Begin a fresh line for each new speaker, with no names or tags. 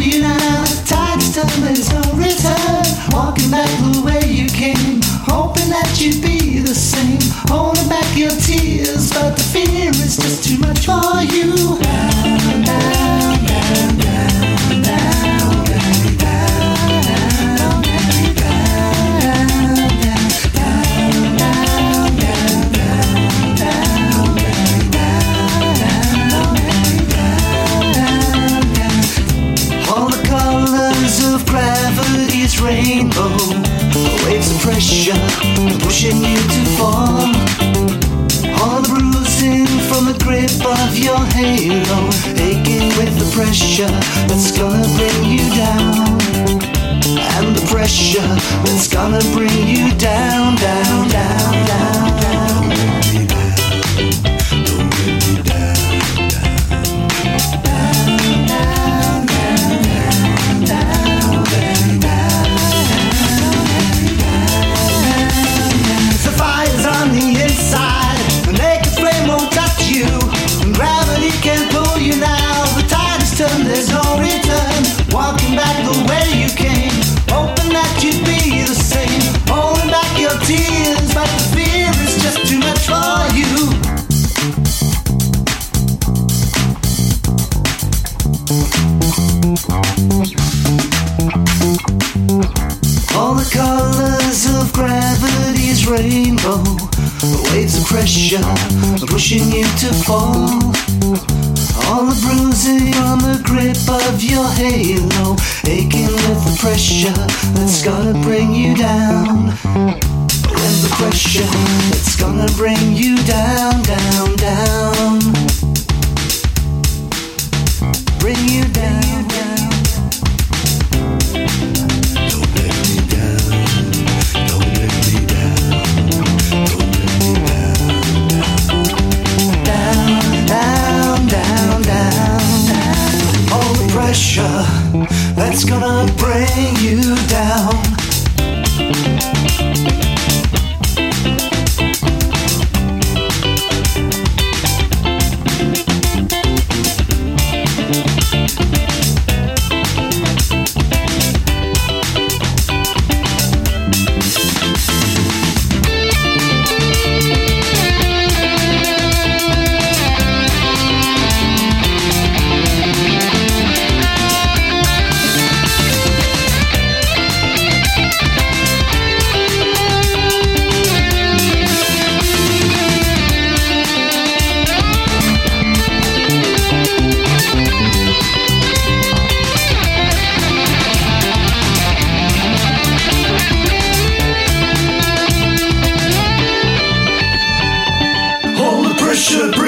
you now. Tide's tumbling slow. rainbow, waves of pressure pushing you to fall. Waves of pressure pushing you to fall. All the bruising on the grip of your halo, aching with the pressure that's gonna bring you down. With the pressure that's gonna bring you down. that's gonna bring you down. should bring